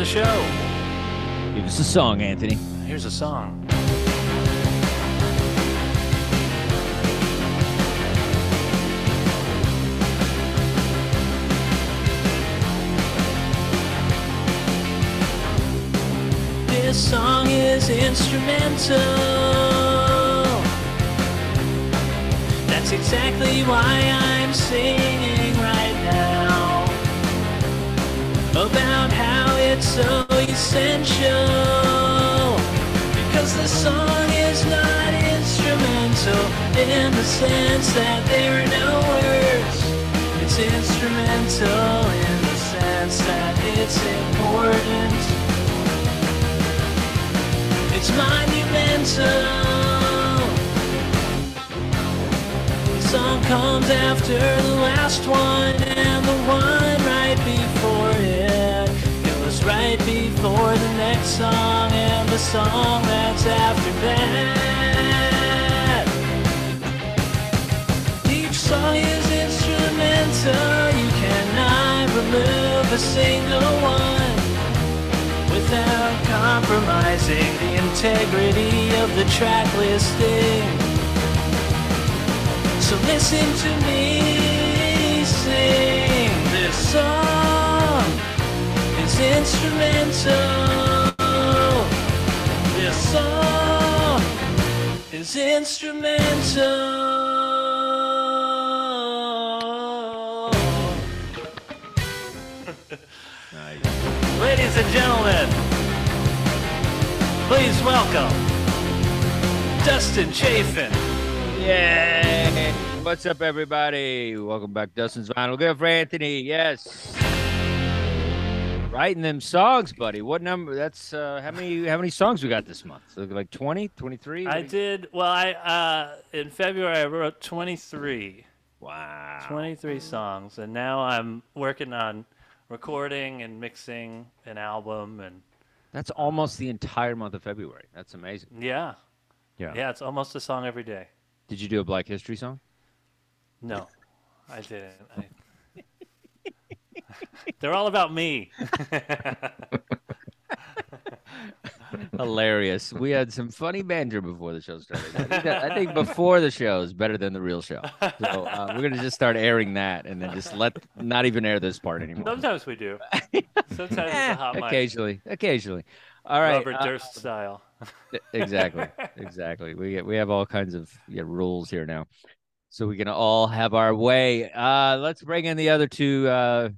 the show. Give us a song, Anthony. Here's a song. This song is instrumental. That's exactly why I'm singing about how it's so essential. Because the song is not instrumental in the sense that there are no words. It's instrumental in the sense that it's important. It's monumental. The song comes after the last one and the one right before right before the next song and the song that's after that. Each song is instrumental. You cannot remove a single one without compromising the integrity of the track listing. So listen to me instrumental. This song is instrumental. Ladies and gentlemen, please welcome Dustin Chafin. Yay! What's up, everybody? Welcome back, Dustin's Vinyl. Good for Anthony. Yes. Writing them songs, buddy. What number? That's uh, how many? How many songs we got this month? So, like 20, 23? I did well. I uh, in February I wrote 23, Wow. 23 songs, and now I'm working on recording and mixing an album, and That's almost the entire month of February. That's amazing. yeah, Yeah. yeah, it's almost a song every day. Did you do a Black History song? No, I didn't. I... They're all about me. Hilarious. We had some funny banter before the show started. I think, that- I think before the show is better than the real show. So uh, we're gonna just start airing that, and then just let not even air this part anymore. Sometimes we do. Sometimes it's a hot mic, occasionally, occasionally. All right. Robert uh, Durst style. exactly, exactly. We get, we have all kinds of yeah, rules here now, so we can all have our way. Uh, let's bring in the other two uh,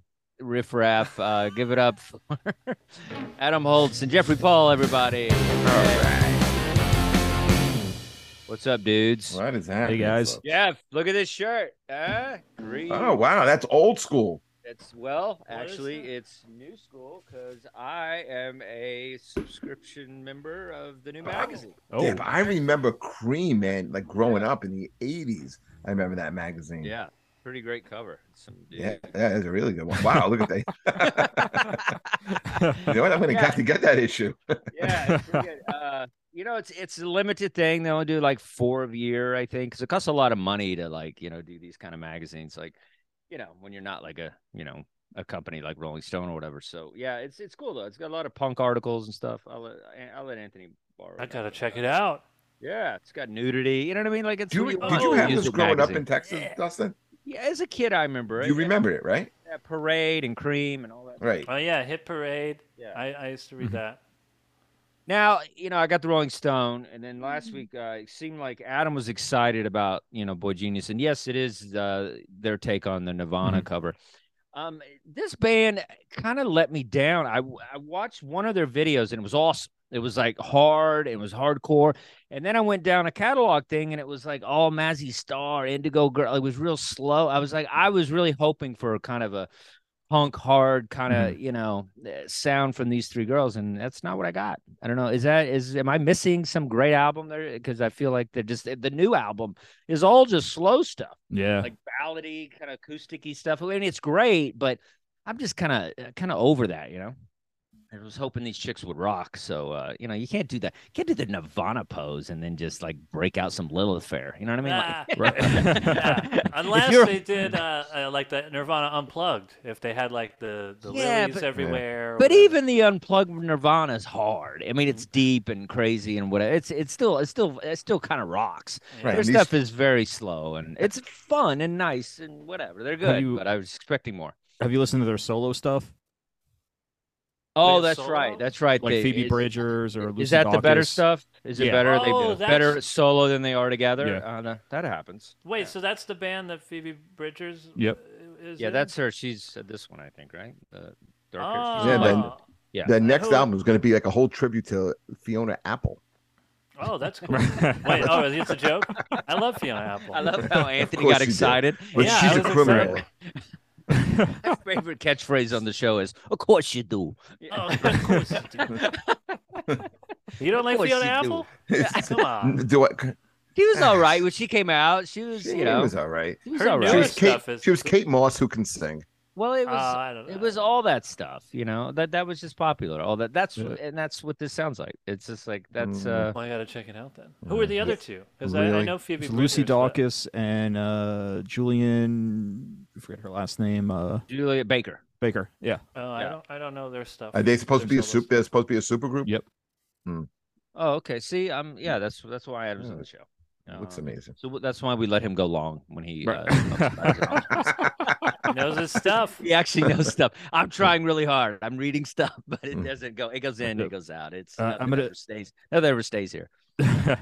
riffraff. Uh, give it up for Adam Holtz and Jeffrey Paul, everybody. What's up, dudes? What is happening? guys. folks? Jeff, look at this shirt. Uh, green. Oh wow, that's old school. It's well, What is actually, it's new school because I am a subscription member of the new Oh. magazine. Oh, Yeah, but I remember Creem, man. Like growing up in the '80s, I remember that magazine. Yeah, pretty great cover. Some dude. yeah, that is a really good one. Wow, look at that. you know what? I'm gonna have to get that issue. yeah, it's good. Uh, you know, it's it's a limited thing. They only do like four a year, I think, because it costs a lot of money to like you know do these kind of magazines. Like, you know, when you're not like a you know a company like Rolling Stone or whatever. So yeah, it's it's cool though. It's got a lot of punk articles and stuff. I'll let I'll let Anthony borrow. I gotta check it out. Yeah, it's got nudity. You know what I mean? Like it's Do you, really did you have this music growing up in Texas, Yeah. Dustin? Yeah, as a kid, I remember it. You Yeah, remember it, right? yeah, Parade and Creem and all that. Right. Oh yeah, Hit Parade. Yeah. I, I used to read Mhm. that. Now, you know, I got the Rolling Stone, and then Mm-hmm. last week uh, it seemed like Adam was excited about, you know, boygenius, and yes, it is uh, their take on the Nirvana Mm-hmm. cover. Um, this band kind of let me down. I I watched one of their videos, and it was awesome. It was like hard, it was hardcore, and then I went down a catalog thing, and it was like all Mazzy Star, Indigo Girl. It was real slow. I was like, I was really hoping for kind of a punk hard kind of you know eh, sound from these three girls and that's not what i got i don't know is that is am i missing some great album there because i feel like they're just the new album is all just slow stuff yeah. like ballady kind of acousticy stuff i mean it's great but i'm just kind of kind of over that you know I was hoping these chicks would rock. So uh, you know, you can't do that. You can't do the Nirvana pose and then just like break out some Lilith Fair. You know what I mean? Ah, Like, yeah. Unless they did uh, uh, like the Nirvana unplugged, if they had like the the Yeah, lilies but- everywhere. or but even the unplugged Nirvana is hard. I mean, it's Mm. deep and crazy and whatever. It's it's still it's still it still kind of rocks. Yeah. Right. Their and these- stuff is very slow and it's fun and nice and whatever. They're good, you- but I was expecting more. Have you listened to their solo stuff, Oh, that's solo? right. That's right. like They- Phoebe is- Bridgers or Lucy Is that the better stuff? Is it Yeah. better? They Oh, do better solo than they are together. Yeah. Uh, that, that happens. Wait, so that's the band that Phoebe Bridgers Yep. uh, is Yeah, in? that's her. She's uh, this one, I think, right? Uh, darker. Oh. She's Yeah, like- then- Yeah. The next Who- album is going to be like a whole tribute to Fiona Apple. Oh, that's cool. Wait, oh, it's a joke? I love Fiona Apple. I love how Anthony got you do. excited. But Yeah, she's a was criminal. Excited. My favorite catchphrase on the show is, "Of course you do." Oh, of course you do. You don't like Fiona you do. Apple? Come on. Do it. She was all right when she came out. She was, She you know, was all right. she was Her all She was Kate. is- She was Kate Moss who can sing. Well, it Oh, was. I don't it was all that stuff, you know. That that was just popular. All that. That's Yeah. and that's what this sounds like. It's just like that's. Mm. uh Well, I gotta check it out then. Who are the other two? Because I, I know Phoebe. It's Lucy Bridgers, but- Dacus and uh, Julien. I forget her last name. Uh, Julien Baker. Baker. Yeah. Oh, I Yeah. don't. I don't know their stuff. Are they supposed to be Their a solo super? They're supposed to be a super group. Yep. Oh, okay. See, um, yeah, that's that's why Adam's on the show. Looks Um, amazing. So that's why we let him go long when he. Right. Uh, He knows his stuff. he actually knows stuff. I'm trying really hard. I'm reading stuff, but it Mm. doesn't go. It goes in, it goes out. It's Uh, I'm gonna- ever stays. Nothing ever stays here. yeah,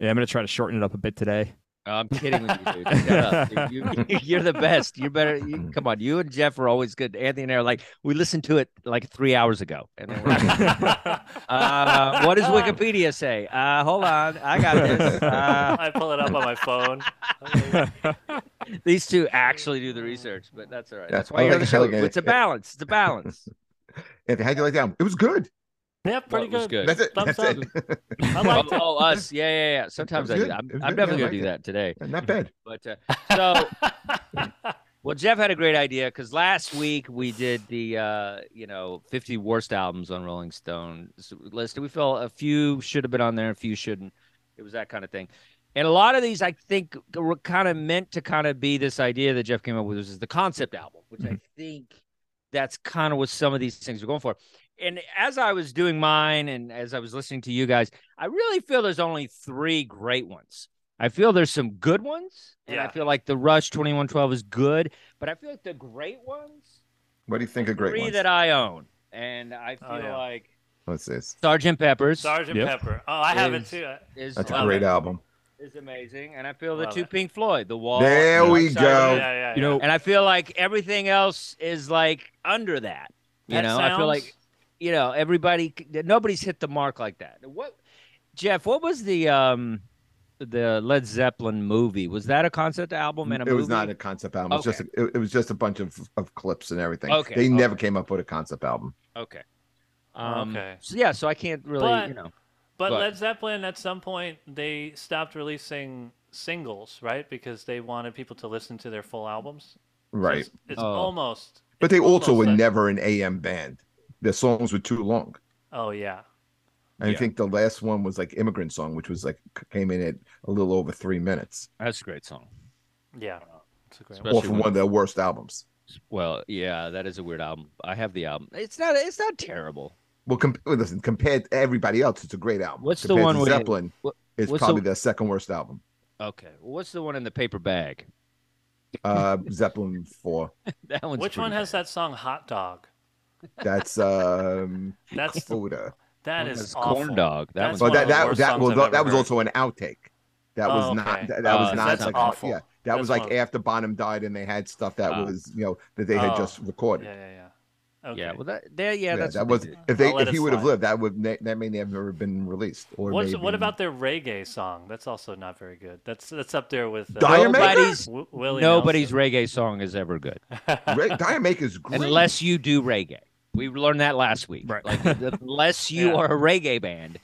I'm gonna try to shorten it up a bit today. Oh, I'm kidding with you, dude. Shut up, dude. You, you're the best. You're better. You, come on, you and Jeff are always good. Anthony and I are like, we listened to it like three hours ago, and then we're like, uh, what does Wikipedia say? Uh, hold on, I got this. Uh, I pull it up on my phone. these two actually do the research, but that's all right. Yeah, That's why I you're on the show. like, It's a balance. It's a balance. Anthony, how'd you like that? It was good. Yeah, pretty What was good. good? That's it. Thumbs That's up. it. I Oh, liked it. oh, us. Yeah, yeah, yeah. Sometimes I do. I'm, I'm definitely Yeah, gonna do liked that today. Not bad. But uh, so, well, Jeff had a great idea because last week we did the uh, you know 50 worst albums on Rolling Stone list. We felt a few should have been on there, a few shouldn't. It was that kind of thing. And a lot of these, I think, were kind of meant to kind of be this idea that Jeff came up with, which is the concept album, which I Mhm. think that's kind of what some of these things are going for. And as I was doing mine and as I was listening to you guys, I really feel there's only three great ones. I feel there's some good ones, and I feel like the Rush 2112 is good, but I feel like the great ones, What do you think of great three ones? that I own, and I oh, feel Oh, yeah. like What's this? Sergeant Pepper's Sergeant Yep. Pepper. Oh, I have it too. Is That's a great it. album. is amazing, and I feel the Love two it. Pink Floyd, The Wall. There and we Dark go. Yeah, yeah, You yeah. know, and I feel like everything else is like under that. You Pet know, I feel like you know everybody, nobody's hit the mark like that. What, Jeff? What was the um the Led Zeppelin movie? Was that a concept album and a It movie? was not a concept album. It was just a, it, it was just a bunch of, of clips and everything. Okay, They never came up with a concept album. okay. Um, Okay. So yeah, so I can't really, But- you know. But But- Led Zeppelin, at some point, they stopped releasing singles, right? Because they wanted people to listen to their full albums. So Right. It's, it's Oh. almost. But it's they also were never an AM band. Their songs were too long. Oh yeah. And Yeah. I think the last one was like Immigrant Song, which was like came in at a little over three minutes. That's a great song. Yeah. It's a great Especially Off of one of their worst albums. Well, yeah, that is a weird album. I have the album. It's not. It's not terrible. Well, com- well, listen, compared to everybody else, it's a great album. What's the one with- Zeppelin? what- it's what's the- probably their second worst album. Okay. Well, what's the one in the paper bag? Uh, Zeppelin four. That one's Which one pretty has that song "Hot Dog"? That's um, That's Coda. that That's awful. corn dog. That That's one's Well, that that worst that was that was also an outtake. That was Oh, not okay. that, that was Oh, not that's like awful. yeah that That's was like one- after Bonham died and they had stuff that Oh. was you know that they had Oh. just recorded. Yeah, yeah, yeah. Okay. Yeah. Well, that there. Yeah, Yeah, that's that was if they I'll if he would have lived that would that may never have been released or What's, maybe what about their reggae song? That's also not very good. That's that's up there with uh, Dire Nobody's W- Willie nobody's reggae song is ever good Ra- D'yer Mak'er's great. unless you do reggae. We learned that last week. Right. Like unless you Yeah. are a reggae band,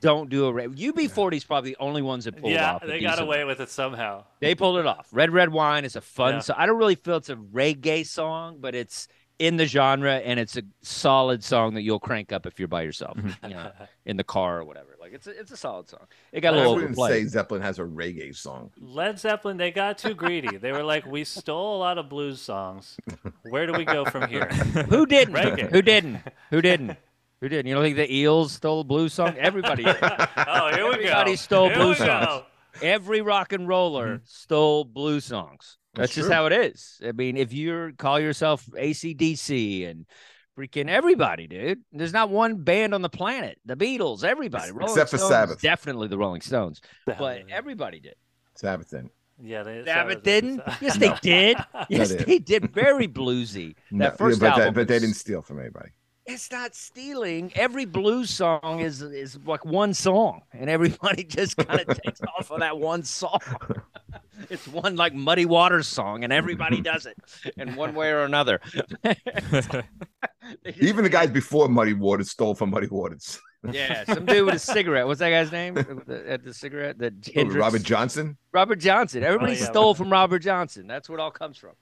don't do a reggae. UB40 is probably the only ones that pulled yeah, off. a they got away with it somehow. They pulled it off. Red Red Wine is a fun Yeah. song. I don't really feel it's a reggae song, but it's in the genre, and it's a solid song that you'll crank up if you're by yourself, you know, in the car or whatever. Like it's a, it's a solid song. It got a I little wouldn't say. Zeppelin has a reggae song. Led Zeppelin, they got too greedy. They were like, we stole a lot of blues songs. Where do we go from here? Who didn't? Reggae. Who didn't? Who didn't? Who didn't? You don't think the Eels stole a blues song? Everybody did. oh, here we go. Everybody stole Here blues songs. Every rock and roller mm-hmm. stole blues songs. That's, That's just how it is. I mean, if you call yourself ACDC and freaking everybody, dude, there's not one band on the planet. The Beatles, everybody. Rolling except for Sabbath. Definitely the Rolling Stones. But everybody did. Sabbath didn't. Yeah, they, Sabbath Sabbath didn't? Yes, No. they did. Yes, they they did. Very bluesy. No, That first yeah, but, album they, but they didn't steal from anybody. It's not stealing. Every blues song is is like one song, and everybody just kind of takes off of that one song. it's one like Muddy Waters song, and everybody does it in one way or another. Even the guys before Muddy Waters stole from Muddy Waters. yeah, some dude with a cigarette. What's that guy's name? At the cigarette, the Hendrix? Robert Johnson. Robert Johnson. Everybody oh, yeah. stole from Robert Johnson. That's where it all comes from.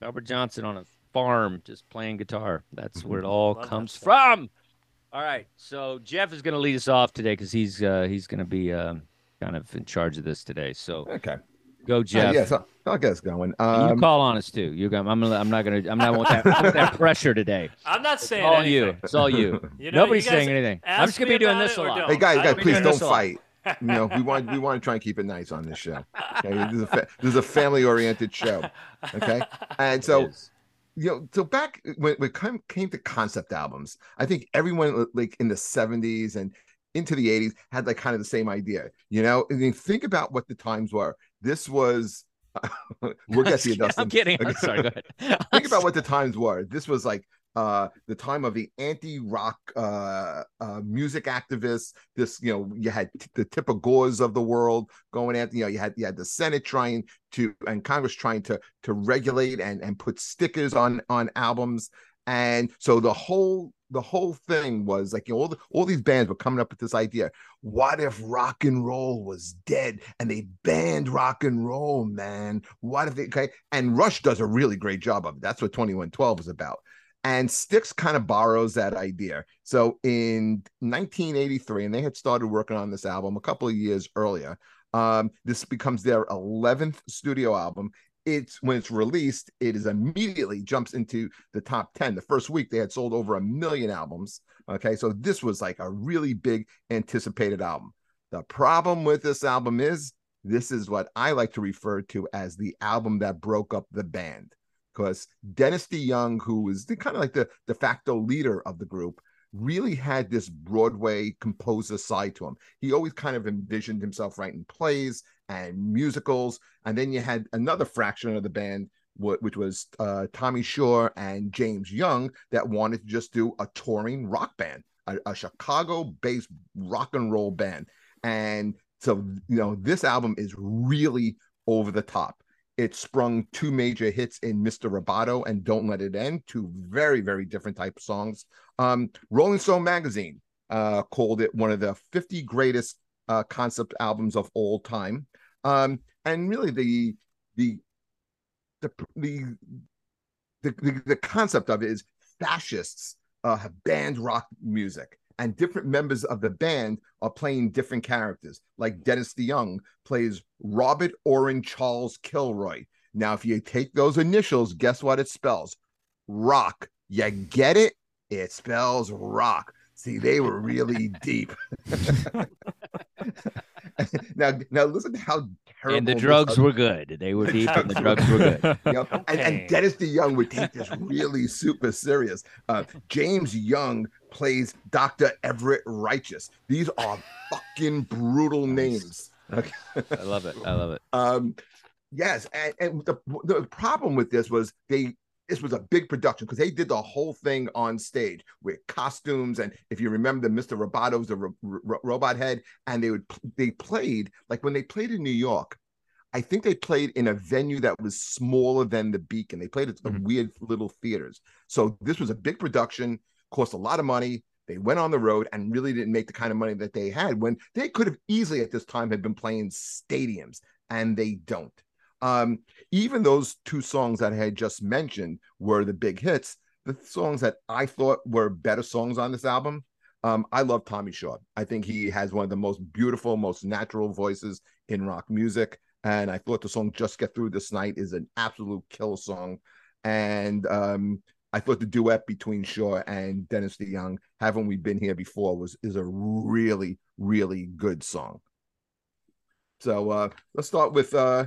Robert Johnson on a farm just playing guitar. That's where it all Love comes from. All right. So Jeff is going to lead us off today because he's uh, he's going to be um, kind of in charge of this today. So Okay. go, Uh, Jeff. yeah, so I'll get us going. you Um, call on us too. You go. I'm gonna. I'm not gonna. I'm not want that, that pressure today. I'm not It's saying all anything. you. It's all you. You know, Nobody's you saying anything. I'm just gonna be doing this it a lot. don't. hey guys, guys, please don't this a lot. fight. You know, we want we want to try and keep it nice on this show. Okay, this is a fa- this is a family oriented show. Okay, and so It is. You know, so back uh, when when it came, came to concept albums, I think everyone uh, like in the 70s and into the 80s had like kind of the same idea. You know, I mean, think about what the times were. This was we'll get to you, I'm Dustin. kidding. I'm sorry. Go ahead. think about what the times were. This was like uh the time of the anti-rock uh uh music activists. This you know you had t- the Tipper Gores of the world going at you know you had you had the senate trying to and congress trying to to regulate and and put stickers on on albums. And so the whole the whole thing was like you know, all the, all these bands were coming up with this idea. What if rock and roll was dead and they banned rock and roll man? What if they okay? And rush does a really great job of it. That's what 2112 is about and Styx kind of borrows that idea. So in 1983, and they had started working on this album a couple of years earlier. Um, this becomes their 11th studio album. It's when it's released, it is immediately jumps into the top 10. The first week they had sold over a million albums. Okay, so this was like a really big anticipated album. The problem with this album is this is what I like to refer to as the album that broke up the band because Dennis DeYoung, who was the, kind of like the de facto leader of the group, really had this Broadway composer side to him. He always kind of envisioned himself writing plays and musicals. And then you had another fraction of the band, which was uh, Tommy Shaw and James Young, that wanted to just do a touring rock band, a, a Chicago based rock and roll band. And so, you know, this album is really over the top. It sprung two major hits in Mr. Roboto and Don't Let It End, two very, very different type of songs. Um, Rolling Stone magazine uh, called it one of the 50 greatest uh, concept albums of all time. Um, and really the the the the the, the, concept of it is fascists uh, have banned rock music and different members of the band are playing different characters. Like Dennis DeYoung plays Robert Orin Charles Kilroy. Now, if you take those initials, guess what it spells? Rock. You get it? It spells rock. See, they were really deep. now, now listen to how terrible. And the drugs were good. They were deep, and the drugs drugs were good. you know, and, Okay. and Dennis DeYoung would take this really super serious. Uh, James Young plays Dr. Everett Righteous. These are fucking brutal names. Okay. I love it. I love it. Um, yes, and, and the the problem with this was they this was a big production because they did the whole thing on stage with costumes and if you remember the Mr. Roboto was a ro- ro- robot head and they would they played like when they played in New York. I think they played in a venue that was smaller than the Beacon. They played at some Mhm. weird little theaters. So this was a big production, cost a lot of money. They went on the road and really didn't make the kind of money that they had when they could have easily at this time had been playing stadiums, and they don't. Um, even those two songs that I had just mentioned were the big hits. The songs that I thought were better songs on this album. Um, I love Tommy Shaw. I think he has one of the most beautiful, most natural voices in rock music. And I thought the song Just Get Through This Night is an absolute kill song. And um, I thought the duet between Shaw and Dennis DeYoung, Haven't We Been Here Before, was is a really, really good song. So uh, let's start with uh,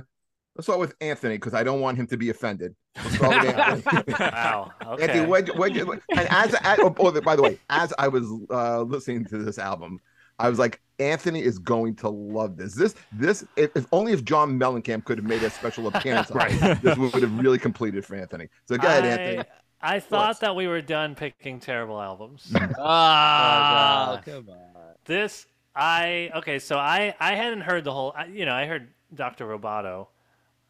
let's start with Anthony because I don't want him to be offended. Let's start with Anthony. Wow. Okay. Anthony, what, what, and as, as oh, oh, by the way, as I was uh, listening to this album, I was like, Anthony is going to love this. This, this, if, if only if John Mellencamp could have made a special appearance, on this would have really completed for Anthony. So go ahead, I, Anthony. I thought Thoughts? that we were done picking terrible albums. Ah, uh, come on. this I okay, so I I hadn't heard the whole. I, you know, I heard Dr. Roboto.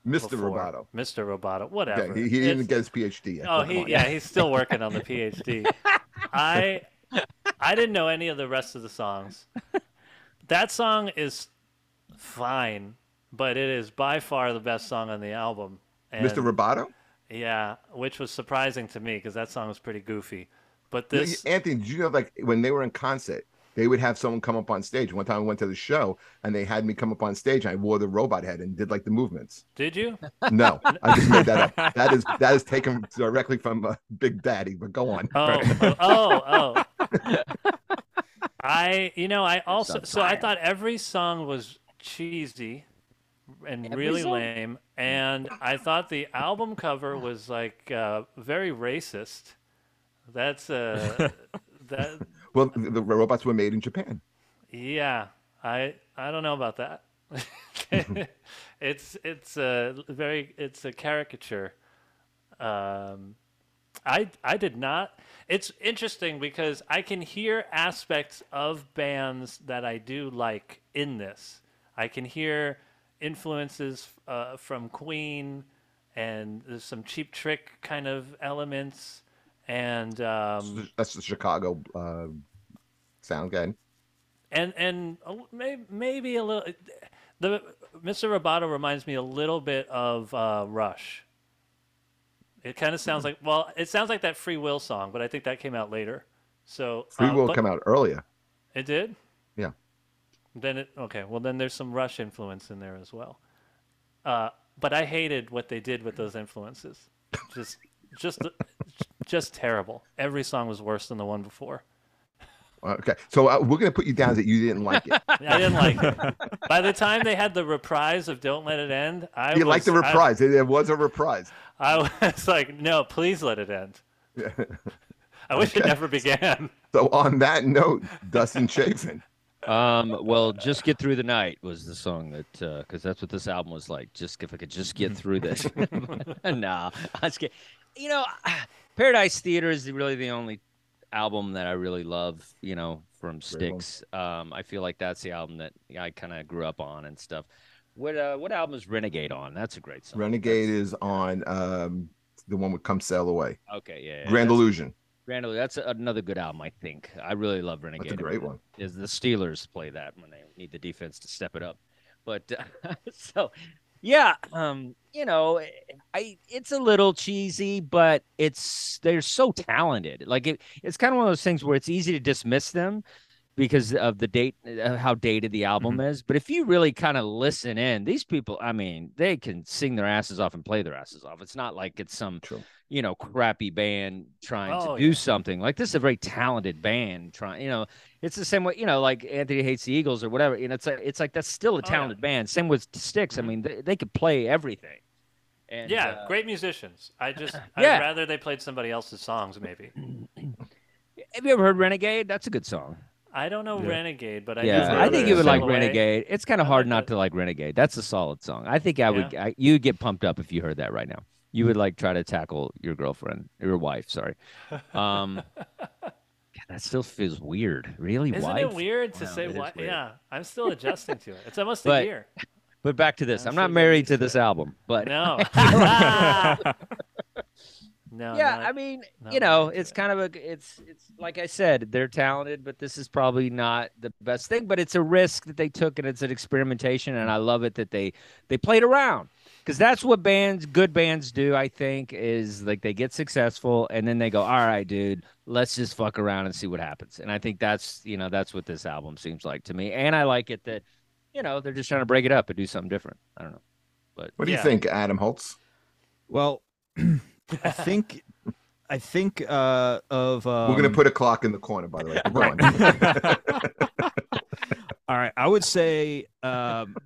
Mr. before. Mr. Mr. Roboto. Yeah, Whatever. he, he didn't It's- get his PhD yet. Oh, he yeah, he's still working on the PhD. I I didn't know any of the rest of the songs. That song is fine, but it is by far the best song on the album. And, Mr. Roboto. Yeah, which was surprising to me because that song was pretty goofy. But Yeah, this, Anthony, did you know like when they were in concert, they would have someone come up on stage. One time I went to the show and they had me come up on stage and I wore the robot head and did like the movements. did you? No, I just made that up. That is that is taken directly from uh, Big Daddy. But go on. Oh, oh, oh. I, you know, I also, so I thought every song was cheesy and Every really song? lame, and I thought the album cover was like uh, very racist. That's uh, that, Well, the, the robots were made in Japan. yeah. I, I don't know about that. it's, it's a very, it's a caricature. Um, I I did not. It's interesting because I can hear aspects of bands that I do like in this. I can hear influences uh, from Queen, and there's some Cheap Trick kind of elements, and um, That's the Chicago uh, sound guy. and and maybe maybe a little. The Mr. Roboto reminds me a little bit of uh, Rush. It kind of sounds like well, it sounds like that Free Will song, but I think that came out later. So Free uh, Will but- come out earlier. It did. Yeah. Then it okay. Well, then there's some Rush influence in there as well. Uh, but I hated what they did with those influences. Just, just, just terrible. Every song was worse than the one before. Okay, so uh, we're gonna put you down that you didn't like it. I didn't like it. By the time they had the reprise of "Don't Let It End," I you was, like the I- reprise? There was a reprise. I, was like, "No, please let it end." I wish it never began. So on that note, Dustin Chafin. Um, well, just get through the night was the song that because that's what this album was like. Just if I could just get through this. nah, I just get, you know, Paradise Theater is really the only album that I really love. You know, from one. Styx. Um, I feel like that's the album that I kind of grew up on and stuff. What uh, what album is Renegade on? That's a great song. Renegade is on um, the one with "Come Sail Away." Okay, yeah, yeah, Grand that's- Illusion. Illusion. That's another good album, I think. I really love Renegade. That's a great one. Is the Steelers play that when they need the defense to step it up? But uh, so, yeah, um, you know, I it's a little cheesy, but it's they're so talented. Like it, it's kind of one of those things where it's easy to dismiss them because of the date, uh, how dated the album Mm-hmm. is. But if you really kind of listen in, these people, I mean, they can sing their asses off and play their asses off. It's not like it's some True. you know, crappy band trying Oh, to do yeah. something. Like this is a very talented band trying, you know, it's the same way, you know, like Anthony hates the Eagles or whatever. You know, it's like it's like that's still a yeah. talented band. Same with Styx. I Mhm. mean, they, they could play everything. And yeah, uh, great musicians. I just, Yeah. I'd rather they played somebody else's songs, maybe. have you ever heard Renegade? That's a good song. I don't know Yeah. Renegade, but I yeah, do I think you would like Away. Renegade. It's kind of hard not to like Renegade. That's a solid song. I think I would. I, you'd get pumped up if you heard that right now. You would like try to tackle your girlfriend, your wife. Sorry. Um, God, that still feels weird. Really, Isn't wife? it weird to Wow, say it is what? Yeah, I'm still adjusting to it. It's almost a year. But back to this. I'm I'm, sure not married to to this it. album, but No. no. yeah, not- I mean, you know, it's it. kind of a, it's, it's like I said, they're talented, but this is probably not the best thing. But it's a risk that they took, and it's an experimentation, and I love it that they, they played around. because that's what bands, good bands do. I think is like they get successful and then they go, all right, dude, let's just fuck around and see what happens. And I think that's you know that's what this album seems like to me. And I like it that you know they're just trying to break it up and do something different. I don't know, but What do you think, Adam Holtz? Well, I think I think uh, of um, We're gonna put a clock in the corner, by the way. Keep. All right, I would say um,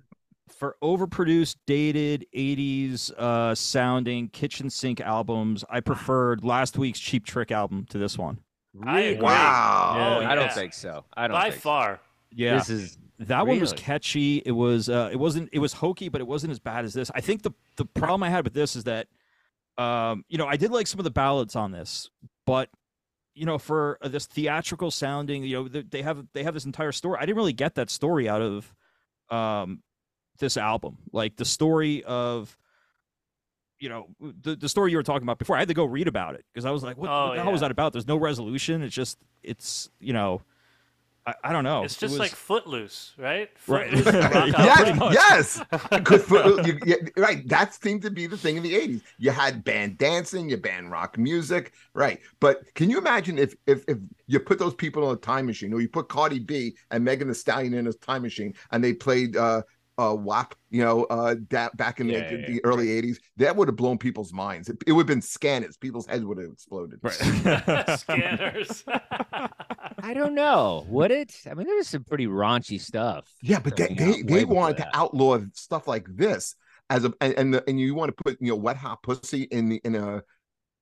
for overproduced, dated '80s uh, sounding kitchen sink albums, I preferred last week's Cheap Trick album to this one. I agree. Wow. Oh, I don't think so. I don't By think so. far. Yeah, This is that one was catchy. It was uh, it wasn't it was hokey, but it wasn't as bad as this. I think the the problem I had with this is that um, you know I did like some of the ballads on this, but you know for uh, this theatrical sounding, you know they have they have this entire story. I didn't really get that story out of um, this album, like the story of you know the, the story you were talking about before. I had to go read about it because I was like, what, Oh, what the hell was that about? There's no resolution. It's just it's you know. I, I don't know. It's It just was- like Footloose, right? Right. Footloose and Rock Yeah, Out. pretty yes, yes. Because for- you- yeah, right, that seemed to be the thing in the '80s. You had band dancing, you band rock music, right? But can you imagine if if if you put those people in a time machine, or you put Cardi B and Megan Thee Stallion in a time machine, and they played uh uh WAP, you know, uh that back in Yeah, the, yeah, the early '80s, that would have blown people's minds. It, it would have been scanners. People's heads would have exploded. Scanners. I don't know. Would it? I mean, there was some pretty raunchy stuff. Yeah, but they they, out they wanted to outlaw stuff like this as a and and, the, and you want to put you know wet hot pussy in the in a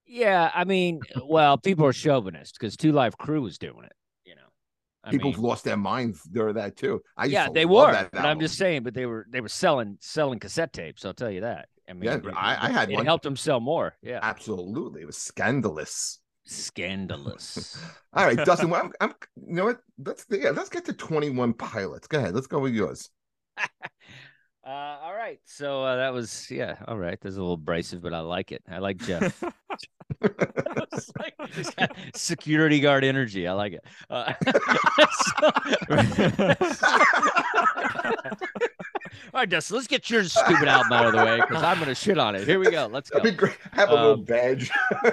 Yeah, I mean, well, people are chauvinist because Two Live Crew was doing it. You know, I people mean, have lost their minds during that too. I yeah, they were. that But I'm just saying, but they were they were selling selling cassette tapes. I'll tell you that. I mean, Yeah, it- I- I had it one. helped them sell more. Yeah, absolutely it was scandalous. scandalous. All right, Dustin. Well, I'm, I'm you know what? Let's yeah, let's get to 21 pilots. Go ahead. Let's go with yours. Uh, all right. So uh, that was yeah. All right. That's a little abrasive, but I like it. I like Jeff. Like- security guard energy. I like it. Uh, so- all right, Dustin. Let's get your stupid album out of the way because I'm gonna shit on it. Here we go. Let's go. That'd be great. Have a little Um, badge,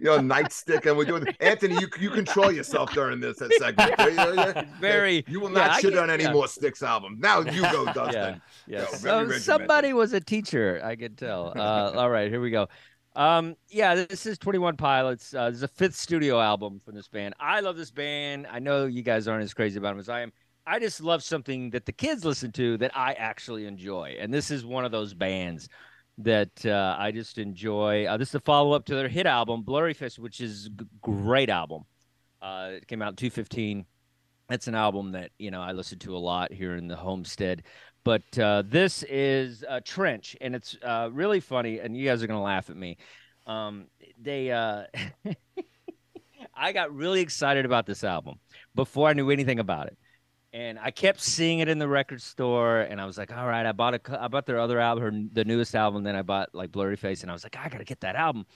you know, nightstick, and we're doing. Anthony, you you control yourself during this segment. Yeah, yeah, yeah. Very- You will not I shit on any yeah. more Styx album. Now you go, Dustin. Yeah. Yes. So somebody was a teacher. I could tell. Uh, all right, here we go. Um, yeah, this is 21 Pilots. Uh, this is a fifth studio album from this band. I love this band. I know you guys aren't as crazy about them as I am. I just love something that the kids listen to that I actually enjoy. And this is one of those bands that uh, I just enjoy. Uh, this is a follow up to their hit album, Blurryface, which is a g- great album. Uh, it came out in 2015. It's an album that you know I listen to a lot here in the homestead. But uh, this is uh, Trench, and it's uh, really funny. And you guys are gonna laugh at me. Um, they, I got really excited about this album before I knew anything about it, and I kept seeing it in the record store. And I was like, "All right, I bought a, I bought their other album, her, the newest album. Then I bought like Blurry Face, and I was like, I gotta get that album."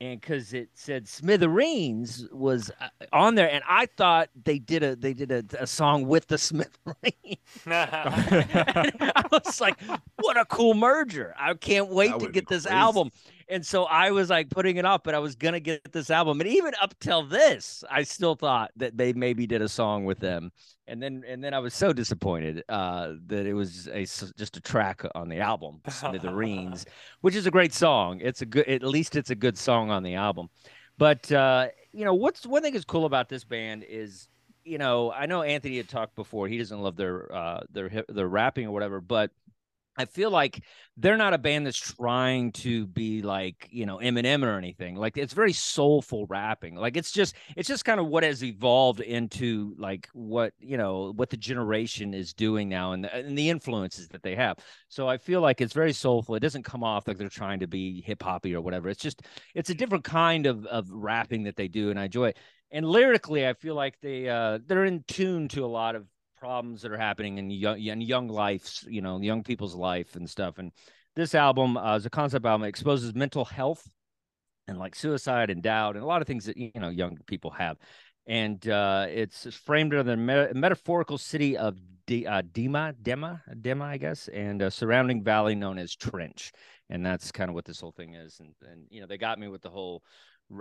and because it said Smithereens was uh, on there, and I thought they did a they did a, a song with the Smithereens. I was like, what a cool merger! I can't wait to get this album. And so I was like putting it off, but I was gonna get this album. And even up till this, I still thought that they maybe did a song with them. And then and then I was so disappointed uh, that it was a just a track on the album, Smithereens, which is a great song. It's a good at least it's a good song on the album. But uh, you know, what's one thing is cool about this band is, you know, I know Anthony had talked before. He doesn't love their uh, their hip- their rapping or whatever, but I feel like they're not a band that's trying to be like you know Eminem or anything. Like it's very soulful rapping. Like it's just it's just kind of what has evolved into like what you know what the generation is doing now and the, and the influences that they have. So I feel like it's very soulful. It doesn't come off like they're trying to be hip hoppy or whatever. It's just it's a different kind of of rapping that they do, and I enjoy it. And lyrically, I feel like they uh they're in tune to a lot of problems that are happening in young in young lives, you know, young people's life and stuff. And this album uh, is a concept album. It exposes mental health and like suicide and doubt and a lot of things that you know young people have. And uh, it's framed under the me- metaphorical city of D, uh, Dema, Dema, Dema, I guess, and a surrounding valley known as Trench, and that's kind of what this whole thing is. And and you know they got me with the whole.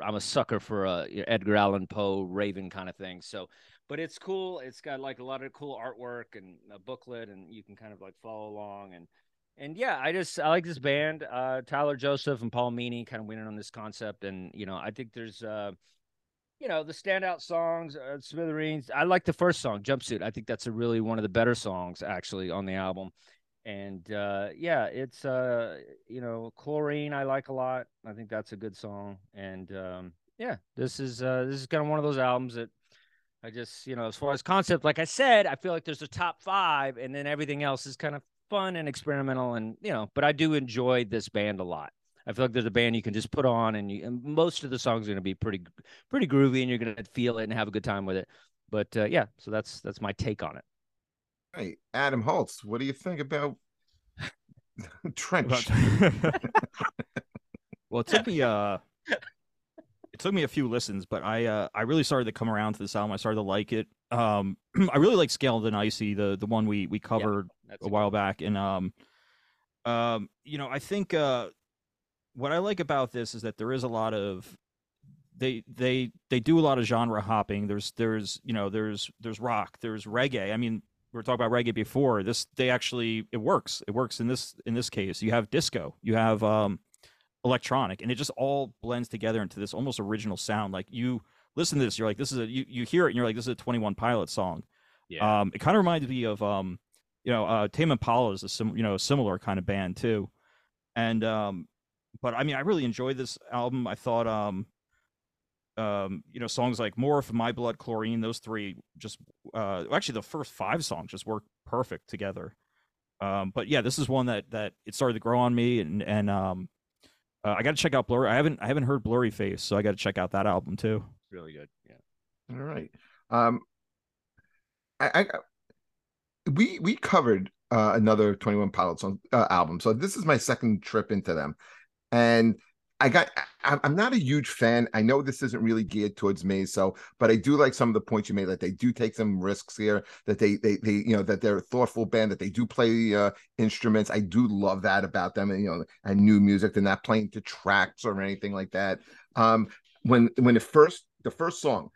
I'm a sucker for a Edgar Allan Poe Raven kind of thing. So, but it's cool. It's got like a lot of cool artwork and a booklet, and you can kind of like follow along and and yeah, I just I like this band. Uh, Tyler Joseph and Paul Meany kind of winning on this concept, and you know I think there's uh, you know the standout songs, uh, Smithereens. I like the first song, Jumpsuit. I think that's a really one of the better songs actually on the album. And uh, yeah, it's uh, you know Chlorine. I like a lot. I think that's a good song. And um, yeah, this is uh, this is kind of one of those albums that I just you know as far as concept, like I said, I feel like there's a top five, and then everything else is kind of fun and experimental and you know but i do enjoy this band a lot. I feel like there's a band you can just put on and, you, and most of the songs are going to be pretty pretty groovy and you're going to feel it and have a good time with it. But uh, yeah so that's that's my take on it. Hey adam holtz what do you think about trench? Well it took me uh it took me a few listens, but I uh, I really started to come around to this album. I started to like it. Um, I really like Scaled and Icy, the the one we we covered yeah, a while back, and um, um, you know, I think uh, what I like about this is that there is a lot of they they they do a lot of genre hopping. There's there's you know there's there's rock, there's reggae. I mean, we were talking about reggae before. This they actually it works. It works in this in this case. You have disco. You have um electronic and it just all blends together into this almost original sound like you listen to this you're like this is a you, you hear it and you're like this is a 21 pilot song yeah. um it kind of reminds me of um you know uh tame impala is a sim you know similar kind of band too and um but i mean i really enjoyed this album i thought um um, you know, songs like Morph, My Blood, Chlorine, those three just uh actually the first five songs just work perfect together. Um, but yeah, this is one that that it started to grow on me and and um uh, I got to check out Blurry. I haven't I haven't heard Blurry Face, so I got to check out that album too. Really good. Yeah. All right. Um, I, I we we covered uh, another Twenty One Pilots on, uh, album, so this is my second trip into them, and I got I'm not a huge fan. I know this isn't really geared towards me, so but I do like some of the points you made that they do take some risks here, that they they they you know that they're a thoughtful band, that they do play uh, instruments. I do love that about them, and you know, and new music. They're not playing to tracks or anything like that. Um, when when the first the first song,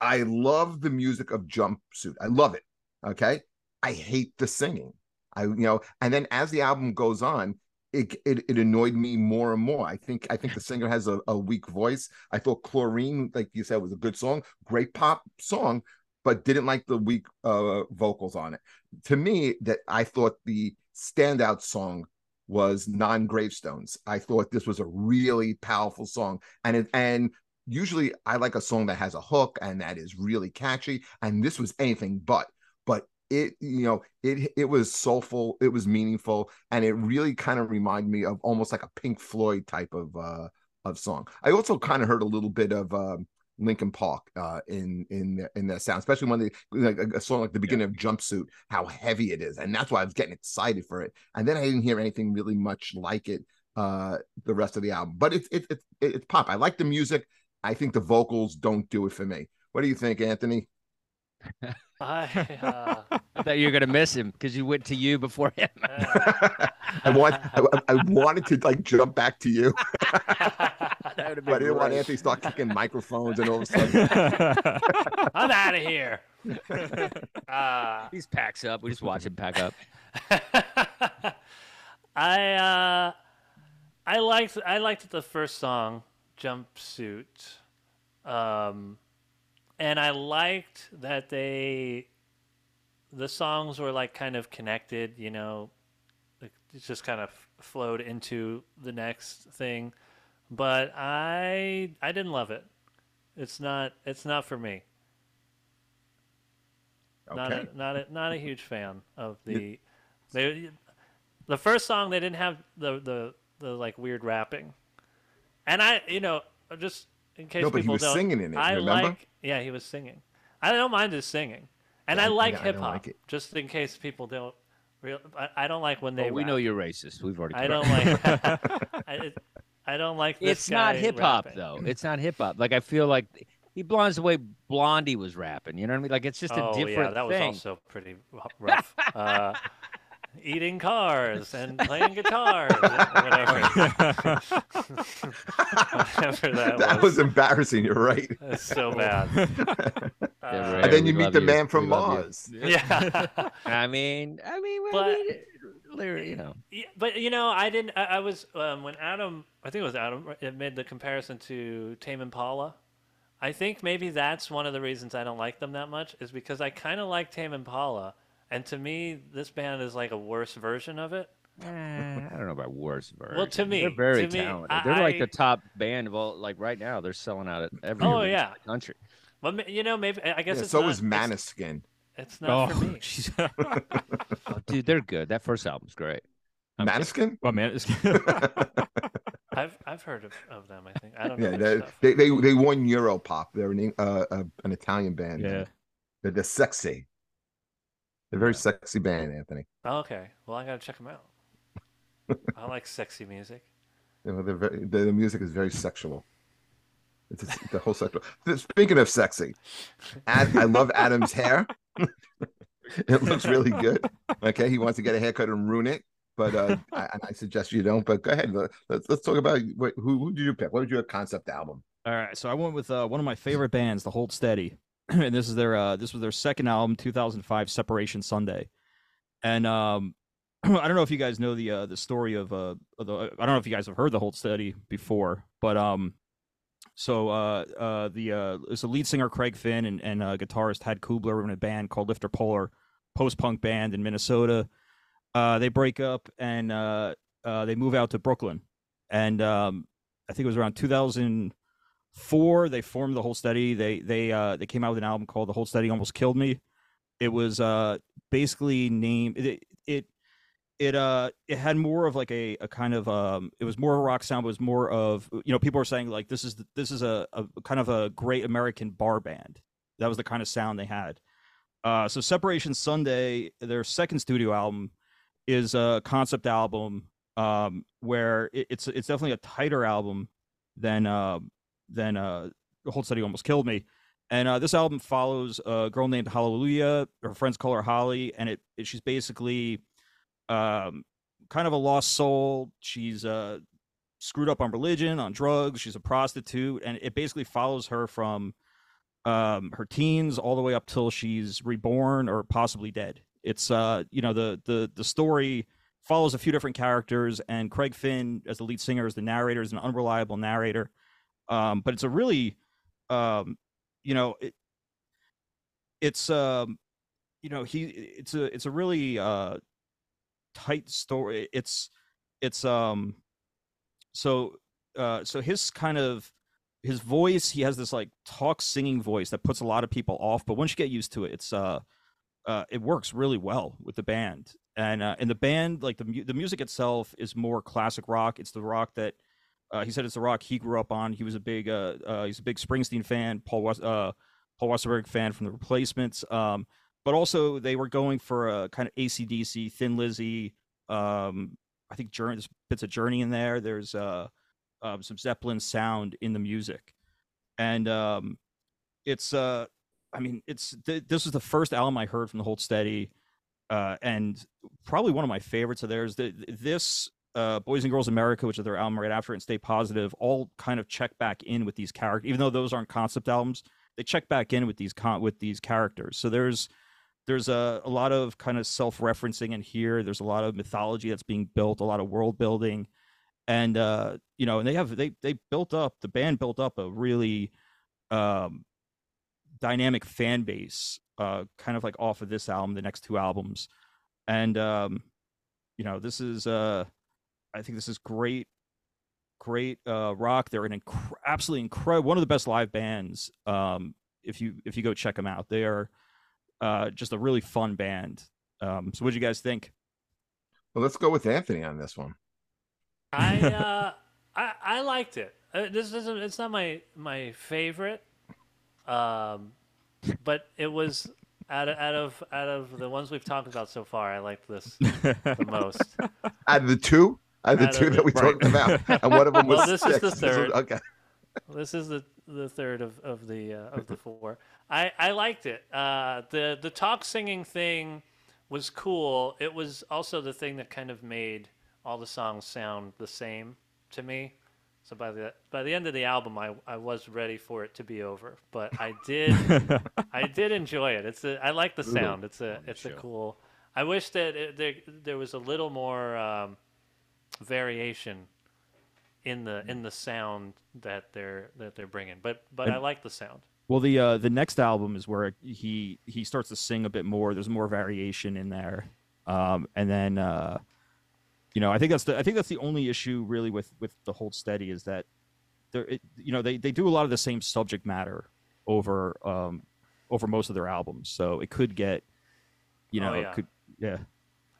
I love the music of Jumpsuit. I love it. Okay, I hate the singing. I you know, and then as the album goes on, it, it, it annoyed me more and more. I think I think the singer has a, a weak voice. I thought Chlorine, like you said, was a good song, great pop song, but didn't like the weak uh, vocals on it. To me, that I thought the standout song was Neon Gravestones. I thought this was a really powerful song, and it and usually I like a song that has a hook and that is really catchy, and this was anything but. It you know it it was soulful it was meaningful and it really kind of reminded me of almost like a pink floyd type of uh of song i also kind of heard a little bit of um Linkin Park uh, in in in that sound, especially when they like a song like the beginning yeah. of Jumpsuit, how heavy it is, and that's why I was getting excited for it. And then I didn't hear anything really much like it uh, the rest of the album, but it's it's it's it's pop. I like the music. I think the vocals don't do it for me. What do you think, Anthony? I, uh... I thought you were gonna miss him because you went to you before him. I want, I, I, wanted to like jump back to you, but I didn't great. want Anthony to start kicking microphones and all of a sudden. I'm out of here. Uh, He's packs up. We just watch him pack up. I uh, I liked I liked the first song, "Jumpsuit." Um, and I liked that they the songs were like kind of connected, you know, like it just kind of flowed into the next thing. But I I didn't love it. It's not it's not for me. Okay. Not a, not a, not a huge fan of the they the first song they didn't have the the the like weird rapping. And I you know just in case no, but people he was don't, singing in it. I remember? like yeah he was singing. I don't mind his singing. And yeah, I like yeah, hip hop. Like just in case people don't real I, I don't like when they well, we know you're racist. We've already I don't like I, I, don't like It's not hip hop though. It's not hip hop. Like I feel like he blondes the way Blondie was rapping. You know what I mean? Like it's just a oh different yeah, that was also pretty rough. uh, eating cars and playing guitar, whatever. whatever that, that was. was embarrassing. You're right. That's so bad. Yeah, Uh, and then you meet the you. man from We. Mars. yeah. I mean, I mean, But- I literally, you know. Yeah, but you know, I didn't. I, I was um, when Adam. I think it was Adam. It made the comparison to Tame Impala. I think maybe that's one of the reasons I don't like them that much is because I kind of like Tame Impala, and to me, this band is like a worse version of it. Eh, I don't know about worse version. Well, to me- they're very to me, talented. they're like the top band of all. Like right now, they're selling out at every Oh, arena in yeah. the country. But you know, maybe I I guess Yeah, it's so not, was it's- Måneskin. It's, not oh, for me. Oh, dude, they're good. That first album's great. I'm just- Måneskin? well, man. It's, I've I've heard of, of them. I think I don't know. yeah, their they, stuff. they they they won Europop. They're an uh, uh, an Italian band. yeah. they're, they're sexy. They're a very sexy band, Anthony. Oh, okay, well I gotta check them out. I like sexy music. You know, they're very, the, the music is very sexual. It's just, the whole sexual. Speaking of sexy, Ad, I love Adam's hair. it looks really good. Okay, he wants to get a haircut and ruin it, but uh, I, I suggest you don't. But go ahead. Let- Let's let's talk about what, who who did you pick? What was your concept album? All right, so I went with uh, one of my favorite bands, the Hold Steady, and this is their uh, this was their second album, 2005, Separation Sunday, and um, I don't know if you guys know the uh, the story of uh, of the I don't know if you guys have heard the Hold Steady before, but um, so uh, uh, the uh, it's the lead singer Craig Finn and and uh, guitarist Tad Kubler were in a band called Lifter Puller, post punk band in Minnesota. Uh, they break up and uh, uh, they move out to Brooklyn, and um, I think it was around 2000 four they formed the Hold Steady. They they uh they came out with an album called the Hold Steady almost killed me. It was uh basically named it it it uh it had more of like a, a kind of um it was more of a rock sound it was more of you know people were saying like this is this is a, a kind of a great american bar band. That was the kind of sound they had. Uh so separation sunday their second studio album is a concept album um where it, it's it's definitely a tighter album than um than uh Hold Steady Almost Killed Me. And uh, this album follows a girl named Hallelujah. Her friends call her Holly, and it, it she's basically um, kind of a lost soul. She's uh, screwed up on religion, on drugs. She's a prostitute, and it basically follows her from um, her teens all the way up till she's reborn or possibly dead. It's uh, you know the the the story follows a few different characters, and Craig Finn as the lead singer is the narrator, is an unreliable narrator um but it's a really um you know it, it's um you know he it's a it's a really uh tight story. It's it's um so uh so his kind of his voice he has this like talk singing voice that puts a lot of people off but once you get used to it it's uh uh it works really well with the band. And uh and the band like the the music itself is more classic rock. It's the rock that uh, he said it's the rock he grew up on. He was a big uh, uh he's a big Springsteen fan, Paul Wes- uh Paul Westerberg fan from the Replacements. Um, but also they were going for a kind of ACDC, Thin Lizzy. Um, I think Journey, there's bits of Journey in there. There's uh, um, some Zeppelin sound in the music, and um, it's uh, I mean, it's th- this is the first album I heard from the Hold Steady, uh, and probably one of my favorites of theirs. The, this uh, Boys and Girls America, which is their album right after, and Stay Positive, all kind of check back in with these characters. Even though those aren't concept albums, they check back in with these con- with these characters. So there's there's a, a lot of kind of self-referencing in here. There's a lot of mythology that's being built, a lot of world building, and uh, you know, and they have they they built up the band built up a really um, dynamic fan base, uh, kind of like off of this album, the next two albums, and um, you know, this is uh I think this is great, great uh, rock. They're an inc- absolutely incredible, one of the best live bands. Um, if you if you go check them out, they are uh, just a really fun band. Um, so, what do you guys think? Well, let's go with Anthony on this one. I uh, I I liked it. Uh, this isn't. It's not my my favorite. Um, but it was out of out of out of the ones we've talked about so far. I liked this the most. Out of the two, out of the two that we right. talked about, and one of them was Well, this is six. the This was- third. okay. this is the the third of of the uh, of the four. I I liked it. Uh, the the talk singing thing was cool. It was also the thing that kind of made all the songs sound the same to me. So by the by the end of the album, I, I was ready for it to be over, but I did I did enjoy it. It's a, I like the sound. It's a it's a cool. I wish that it, there there was a little more um, variation in the in the sound that they're that they're bringing, but but I like the sound. Well, the uh, the next album is where he he starts to sing a bit more. There's more variation in there, um, and then uh, you know I think that's the I think that's the only issue really with with the Hold Steady is that there it, you know they they do a lot of the same subject matter over um, over most of their albums, so it could get you Oh, know yeah. it could yeah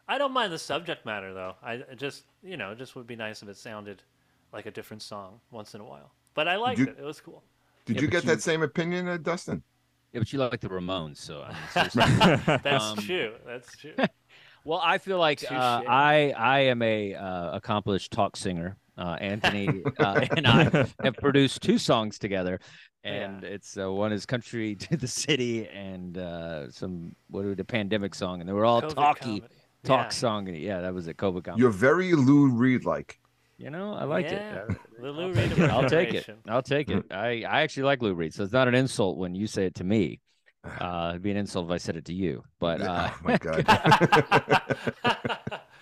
I don't mind the subject matter though. I I just you know it just would be nice if it sounded like a different song once in a while. But I liked you- it. It was cool. Did Yeah, you but get you- that same opinion, uh, Dustin? Yeah, but you like the Ramones, so I mean, seriously. That's Um, true. That's true. Well, I feel like Touche. uh, I I am a uh, accomplished talk singer. Uh, Anthony uh, and I have produced two songs together, and it's uh, one is "Country to the City" and uh, some what are the pandemic song, and they were all COVID talky comedy. Talk Yeah. song. Yeah, that was a COVID comedy. You're very Lou Reed like. You know, I liked Yeah, it. the Lou I'll Reed take it. I'll take it. I'll take it. I, I actually like Lou Reed, so it's not an insult when you say it to me. Uh, it'd be an insult if I said it to you. But uh, oh my god.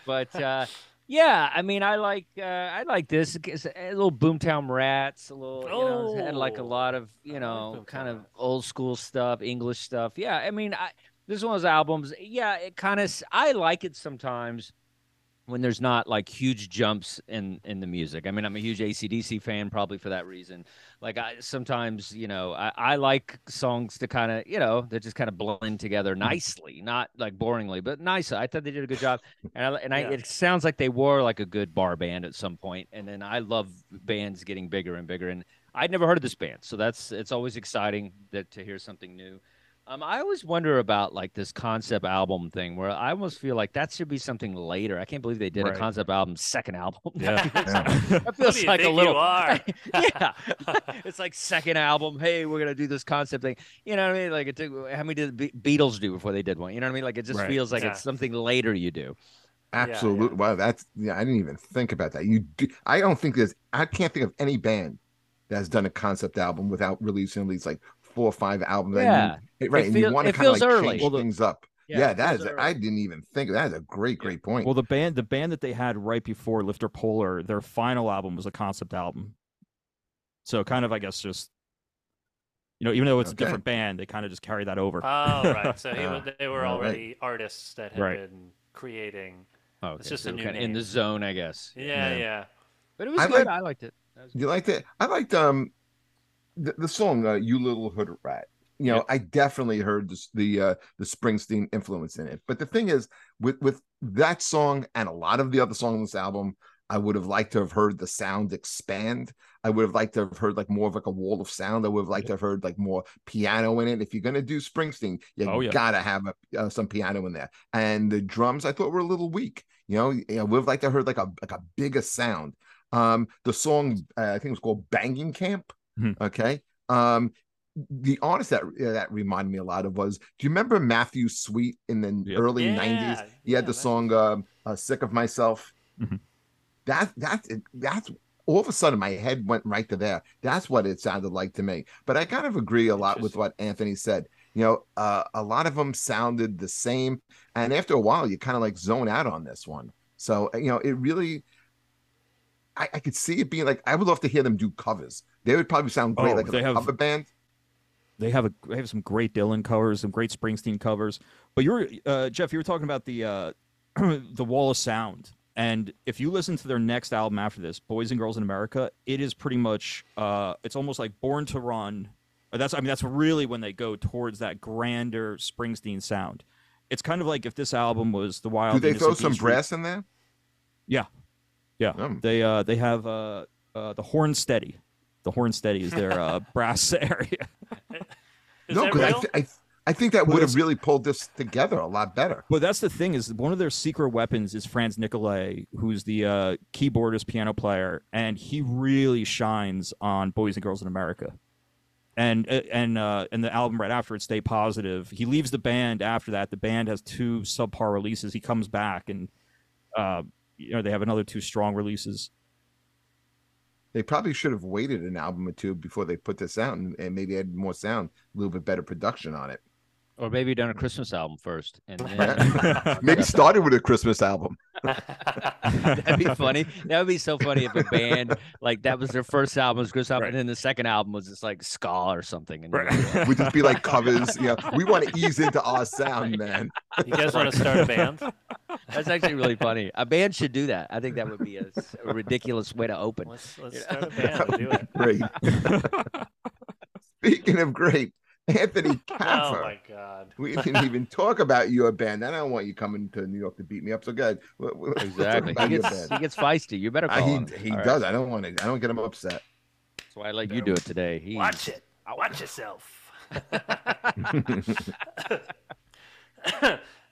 but uh, yeah, I mean, I like uh, I like this. It's a little Boomtown Rats, a little you know, had like a Oh, lot of you know Boomtown kind of old school stuff, English stuff. Yeah, I mean, I this is one of those albums. Yeah, it kind of I like it sometimes when there's not like huge jumps in in the music. I mean, I'm a huge ACDC fan, probably for that reason. Like I sometimes, you know, I, I like songs to kind of, you know, that just kind of blend together mm-hmm. nicely, not like boringly, but nice. I thought they did a good job, and I, and I, Yeah. it sounds like they were like a good bar band at some point. And then I love bands getting bigger and bigger, and I'd never heard of this band, so that's it's always exciting that to hear something new. Um, I always wonder about like this concept album thing, where I almost feel like that should be something later. I can't believe they did a concept album second album. Yeah. that Who feels do you like a little. you are? yeah, it's like second album. Hey, we're gonna do this concept thing. You know what I mean? Like it took how many did the Beatles do before they did one? You know what I mean? Like it just Right. feels like Yeah. it's something later you do. Absolutely. Wow, that's yeah. I didn't even think about that. You, do, I don't think there's. I can't think of any band that has done a concept album without releasing at least like four or five albums. And you- Yeah, it- right. and feel- you want to kind of like early. change Well, the- things up. Yeah, it that feels is. early. I didn't even think of that. Is a great, great point. Well, the band the band that they had right before Lifter Puller, their final album was a concept album. So kind of, I guess, just you know, even though it's Okay. a different band, they kind of just carry that over. Oh, right. So he, they were right. already artists that had Right. been creating. Oh, It's just a new kind of in the zone, I guess. Yeah, Yeah. yeah. But it was I good. like- I liked it. You liked it? I liked um the, the song uh, "You Little Hood Rat." You know, Yep. I definitely heard the the uh, the Springsteen influence in it. But the thing is, with with that song and a lot of the other songs on this album, I would have liked to have heard the sound expand. I would have liked to have heard like more of like a wall of sound. I would have liked to have heard like more piano in it. If you're gonna do Springsteen, you Oh, yeah. gotta have a, uh, some piano in there. And the drums, I thought were a little weak. You know, know, would have liked to have heard like a like a bigger sound. Um, the song uh, I think it was called "Banging Camp." Mhm. Okay. Um, the artist that that reminded me a lot of was do you remember Matthew Sweet in the Yep. early Yeah, 90s? He yeah, had the Matthew song um, uh, "Sick of Myself." Mhm. That that that's all of a sudden my head went right to there. That's what it sounded like to me. But I kind of agree a lot with what Anthony said. You know, uh, a lot of them sounded the same, and after a while, you kind of like zone out on this one. So you know, it really. I, I could see it being like I would love to hear them do covers. They would probably sound great Oh, like they a have- band. they have a they have some great Dylan covers, some great Springsteen covers. But you were uh, Jeff, you were talking about the uh, the Wall of Sound, and if you listen to their next album after this, Boys and Girls in America, it is pretty much uh, it's almost like Born to Run. That's I mean that's really when they go towards that grander Springsteen sound. It's kind of like if this album was the Wild. Do they throw some brass in there? Yeah, yeah. Um. They uh they have uh, uh the horn steady. The horn steady is their uh, brass area. Is no, that because I, th- I, th- I think that would have really pulled this together a lot better. Well, that's the thing is one of their secret weapons is Franz Nicolay, who's the uh, keyboardist piano player, and he really shines on Boys and Girls in America. And uh, and uh, and the album right after it, Stay Positive. He leaves the band after that. The band has two subpar releases. He comes back and uh, you know they have another two strong releases. They probably should have waited an album or two before they put this out and, and maybe add more sound, a little bit better production on it. Or maybe done a Christmas album first, and then maybe started with a Christmas album. that'd be funny. That would be so funny if a band like that was their first album was Christmas album, Right. and then the second album was just like ska or something. And Right. We'd just be like covers. You know, we want to ease into our sound, man. You guys want to start a band? that's actually really funny. A band should do that. I think that would be a, a ridiculous way to open. Let's let's start a band do it. Great. Speaking of great, Anthony Oh my god. we didn't even talk about your band. I don't want you coming to New York to beat me up. So good. We'll- we'll talk Exactly. He gets, he gets feisty. You better Uh, call he him. he All right. does. I don't want to. I don't get him upset. That's why I let you do it today. He, Watch it. I watch yourself.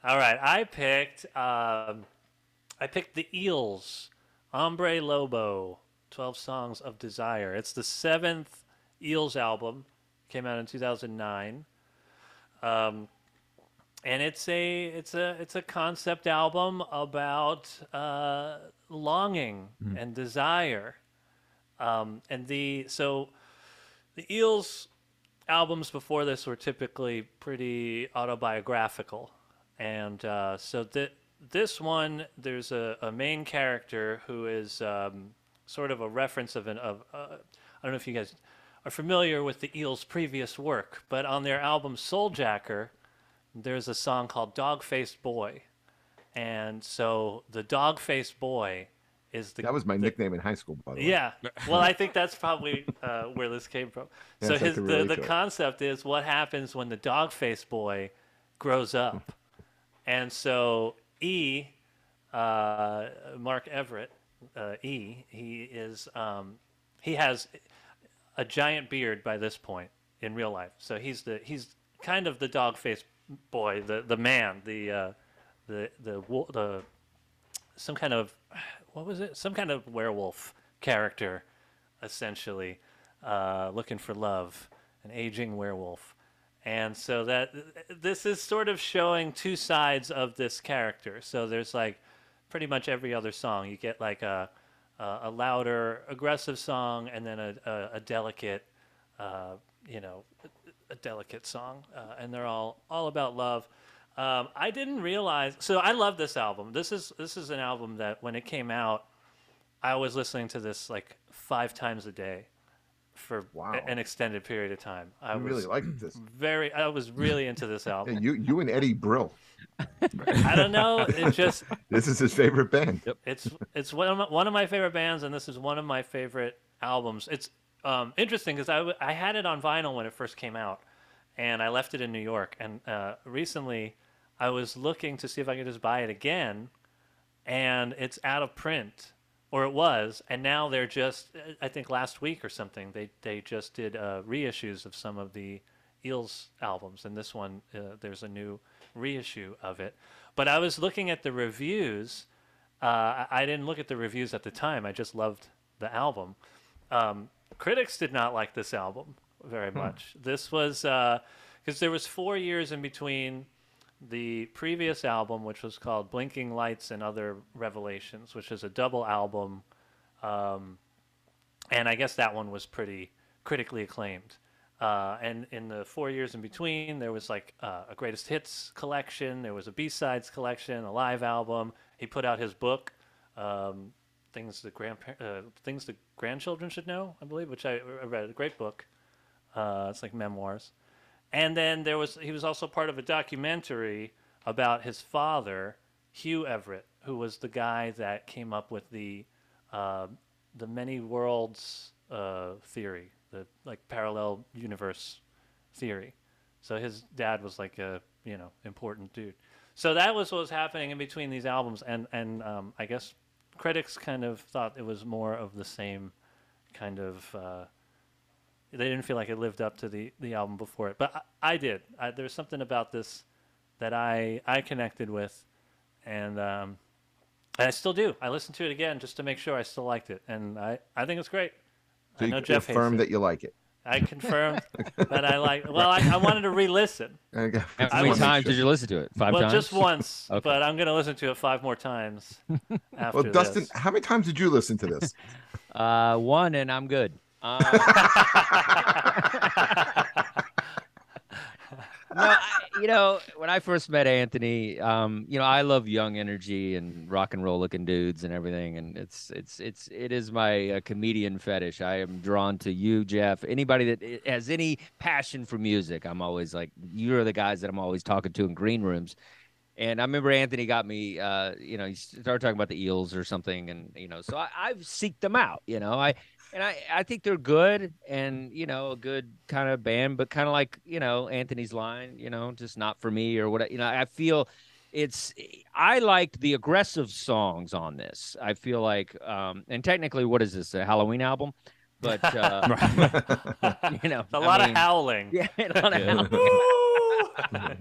All right, I picked um, I picked the Eels, Hombre Lobo, Twelve Songs of Desire. It's the seventh Eels album, came out in two thousand nine, um, and it's a it's a it's a concept album about uh, longing and desire, um, and the so the Eels albums before this were typically pretty autobiographical, and uh, so th- this one there's a, a main character who is um, sort of a reference of an of uh, I don't know if you guys are familiar with the Eels' previous work, but on their album Souljacker, there's a song called Dog Faced Boy, and so the Dog Faced Boy is the That was my the- nickname in high school, by the way. yeah. Well, I think that's probably uh, where this came from. Yeah, so it's his the, the concept is what happens when the dog face boy grows up. and so E, uh, Mark Everett, uh, E, he is um, he has a giant beard by this point in real life. So he's the he's kind of the dog face boy, the the man, the uh, the the the some kind of what was it? Some kind of werewolf character, essentially, uh, looking for love, an aging werewolf, and so that this is sort of showing two sides of this character. So there's like pretty much every other song you get like a a, a louder, aggressive song, and then a a, a delicate, uh, you know, a delicate song, uh, and they're all all about love. Um, I didn't realize. So I love this album. This is this is an album that when it came out, I was listening to this like five times a day for Wow. a- an extended period of time. I I was really like this. very. I was really into this Yeah, album. you you and Eddie Brill. I don't know. It just This is his favorite band. it's it's one of my, one of my favorite bands, and this is one of my favorite albums. It's um, interesting because I, I had it on vinyl when it first came out, and I left it in New York. And uh, recently, I was looking to see if I could just buy it again, and it's out of print, or it was. And now they're just I think last week or something they they just did uh, reissues of some of the Eels albums, and this one uh, there's a new reissue of it. But I was looking at the reviews. Uh, I, didn't look at the reviews at the time. I just loved the album. Um, critics did not like this album very much. This was because there was four years in between the previous album, which was called Blinking Lights and Other Revelations, which is a double album, um, and I guess that one was pretty critically acclaimed. Uh, and in the four years in between, there was like uh, a greatest hits collection, there was a B sides collection, a live album. He put out his book, um, things the grandpa- uh, things the grandchildren should know, I believe, which I, I read. A great book. Uh, it's like memoirs. And then there was he was also part of a documentary about his father, Hugh Everett, who was the guy that came up with the uh, the many worlds uh, theory, the like parallel universe theory. So his dad was like a you know important dude. So that was what was happening in between these albums, and and um, I guess critics kind of thought it was more of the same kind of uh, they didn't feel like it lived up to the the album before it. But I, I did. I, there's something about this that I I connected with, and um, I still do. I listened to it again just to make sure I still liked it, and I I think it's great. So I you know Jeff confirm that you like it. I confirmed that I like. Well, I, I wanted to re-listen. Okay. How many times sure. did you listen to it? Five well, times. just once, Okay. but I'm gonna listen to it five more times after Well, Dustin, this. how many times did you listen to this? Uh, one, and I'm good. Uh, no, I, you know, when I first met Anthony, um, you know, I love young energy and rock and roll looking dudes and everything, and it's it's it's it is my uh, comedian fetish. I am drawn to you, Jeff. Anybody that has any passion for music, I'm always like, you're the guys that I'm always talking to in green rooms. And I remember Anthony got me, uh, you know, he started talking about the Eels or something, and you know, so I, I've seeked them out. You know, I and I, I think they're good and you know a good kind of band but kind of like you know anthony's line you know just not for me or what you know i feel it's i liked the aggressive songs on this i feel like um and technically what is this a halloween album but uh you know a lot mean, of howling. yeah a lot of howling.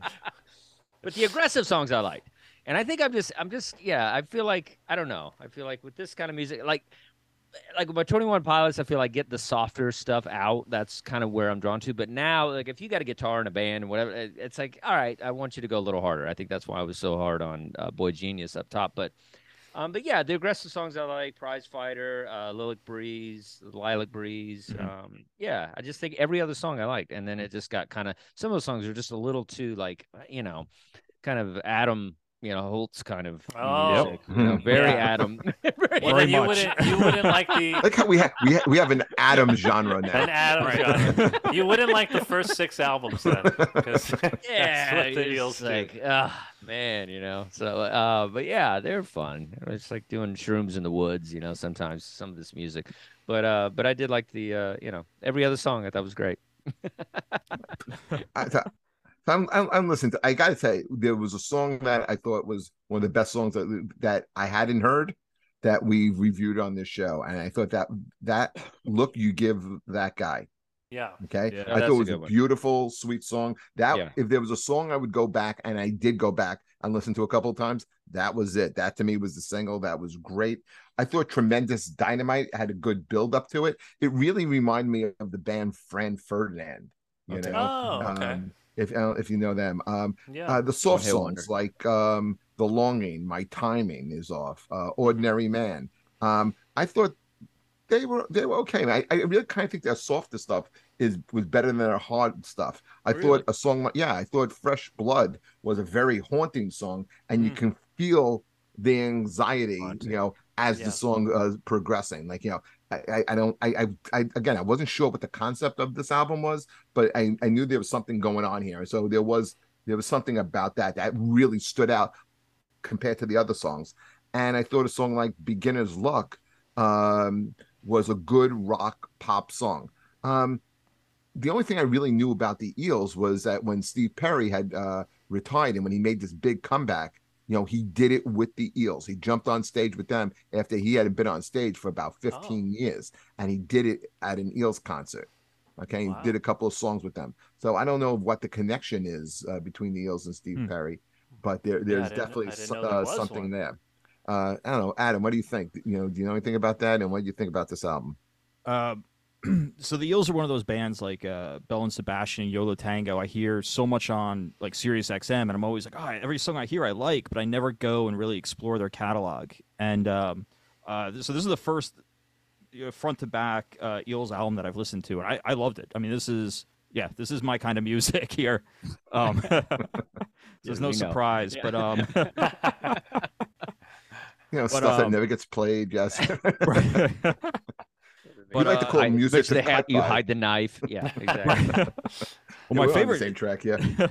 but the aggressive songs I liked. And I think I'm just I'm just yeah, I feel like I don't know. I feel like with this kind of music like like my 21 pilots, I feel like get the softer stuff out. That's kind of where I'm drawn to. But now, like if you got a guitar in a band and whatever, it's like, all right, I want you to go a little harder. I think that's why I was so hard on uh, boygenius up top. But um, but yeah, the aggressive songs I like, Prize Fighter, uh, Lilac Breeze, Lilac Breeze. Um, yeah, I just think every other song I liked, and then it just got kind of some of those songs are just a little too like you know, kind of Adam, you know, Holtz kind of Oh. music, you know, very Yeah. Adam. Very- Well, Very you much. wouldn't you wouldn't like the like how we have we ha- we have an Adam genre now. an Adam Right. genre. You wouldn't like the first six albums then, because yeah, that's what the it's Eels do. like, man, you know. So, uh, but yeah, they're fun. It's like doing shrooms in the woods, you know. Sometimes some of this music, but uh, but I did like the uh, you know, every other song I thought was great. I, so I'm, I'm, I'm listening to. I gotta say, there was a song that I thought was one of the best songs that that I hadn't heard that we reviewed on this show, and I thought that that look you give that guy. Yeah. Okay, Yeah. I thought it was good a one. beautiful, sweet song. That Yeah. if there was a song I would go back, and I did go back and listen to a couple of times. That was it. That to me was the single. That was great. I thought "Tremendous Dynamite" had a good build up to it. It really reminded me of the band Franz Ferdinand. You Okay. know, Oh, okay. um, if uh, if you know them, um, Yeah. uh, the soft One Hit Wonder. songs like um, "The Longing," "My Timing is Off," uh, "Ordinary Man." Um, I thought they were they were okay. I, I really kind of think their softer stuff is was better than their hard stuff. I Really? thought a song like yeah, I thought "Fresh Blood" was a very haunting song, and you Mm. can feel the anxiety, Haunting. you know, as Yeah. the song uh, progressing. Like you know, I, I, don't I, I I again I wasn't sure what the concept of this album was, but I, I knew there was something going on here. So there was there was something about that that really stood out compared to the other songs. And I thought a song like Beginner's Luck um, was a good rock pop song. Um, the only thing I really knew about the Eels was that when Steve Perry had uh, retired and when he made this big comeback, you know, he did it with the Eels. He jumped on stage with them after he hadn't been on stage for about 15 years, and he did it at an Eels concert. Okay, Wow. he did a couple of songs with them. So I don't know what the connection is uh, between the Eels and Steve Hmm. Perry, but there, there's didn't- definitely so- there uh, something one. there. Uh, I don't know, Adam. What do you think? You know, do you know anything about that? And what do you think about this album? So the Eels are one of those bands like uh, Belle and Sebastian and Yo La Tengo. I hear so much on like Sirius XM, and I'm always like, oh, every song I hear I like, but I never go and really explore their catalog. And um, uh, so this is the first you know, front to back uh, Eels album that I've listened to, and I, I loved it. I mean, this is yeah, this is my kind of music here. Um, so there's no surprise, Yeah. but um, You know, But, stuff that um, never gets played. Yes. But, like to uh, call I- music to the hat cut you by. hide the knife. Yeah, exactly. well, Yeah, my we're on the favorite same track. Yeah.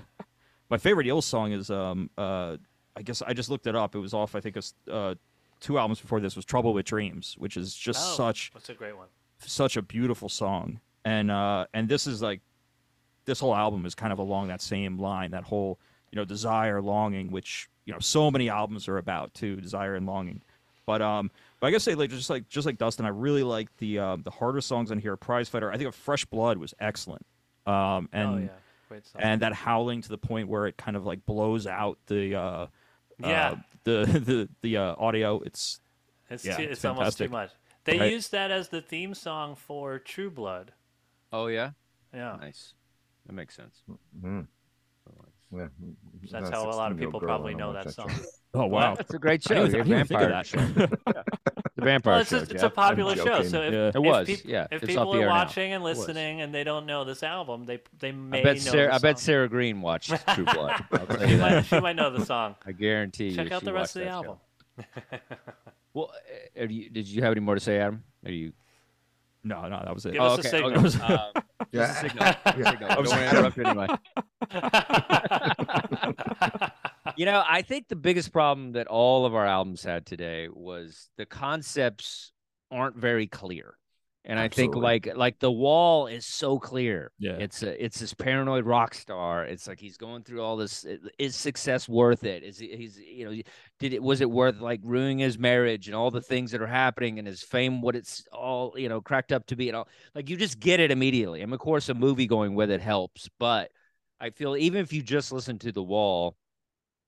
my favorite Eels song is um uh I guess I just looked it up. It was off I think it's uh two albums before this was Trouble with Dreams, which is just Oh, such That's a great one. such a beautiful song. And uh and this is like this whole album is kind of along that same line, that whole, you know, desire, longing, which, you know, so many albums are about too, desire and longing. But um, but I gotta say, like just like just like Dustin, I really like the um the harder songs on here. Prize Fighter, I think of Fresh Blood was excellent. Um, and oh yeah, great song. and that howling to the point where it kind of like blows out the uh, yeah, uh, the the the uh, audio. It's it's yeah, too, it's it's almost too much. They Right. used that as the theme song for True Blood. Oh yeah, Yeah, nice. That makes sense. Mm. Yeah. that's Uh, how a lot of people probably know that song. oh wow. That's a great I show. didn't a even- I didn't think of vampire that. show. the vampire Well, it's, show. just, it's Jeff. a popular show, so if, Yeah. It if was, peop- yeah. if It's people are air now. watching and listening and they don't know this album, they they may I bet know Sarah. I bet. Sarah Green watched True Blood. I'll tell she, might, she might know the song. I guarantee you. Check out the rest of the album. Well, uh, you, did you have any more to say, Adam? Are you? No, no, that was it. Give us a okay. signal. okay. Um, Yeah. a signal. Just a signal. Don't want to interrupt you anyway. You know, I think the biggest problem that all of our albums had today was the concepts aren't very clear. And I think like like the wall is so clear. Yeah. It's a it's this paranoid rock star. It's like he's going through all this. Is success worth it? Is he, he's you know did it was it worth like ruining his marriage and all the things that are happening and his fame what it's all you know cracked up to be and all like you just get it immediately. And of course a movie going with it helps, but I feel even if you just listen to the wall,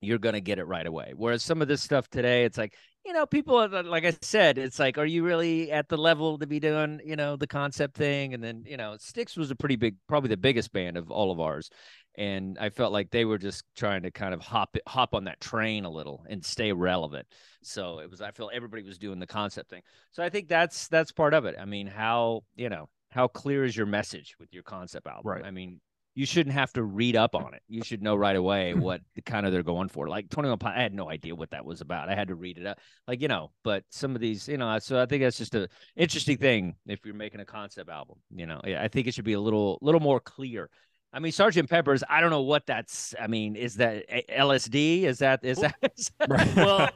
you're gonna get it right away. Whereas some of this stuff today, it's like, you know, people are like I said, it's like, are you really at the level to be doing, you know, the concept thing? And then, you know, Styx was a pretty big, probably the biggest band of all of ours. And I felt like they were just trying to kind of hop hop on that train a little and stay relevant. So it was, I feel everybody was doing the concept thing. So I think that's that's part of it. I mean, how, you know, how clear is your message with your concept album? Right. I mean, you shouldn't have to read up on it. You should know right away mm-hmm. what the kind of they're going for. Like 21 Pi- I had no idea what that was about. I had to read it up. Like, you know, but some of these, you know, so I think that's just a interesting thing if you're making a concept album. You know, yeah, I think it should be a little little more clear. I mean, Sergeant Pepper's, I don't know what that's I mean, is that LSD? Is that is that, is that well,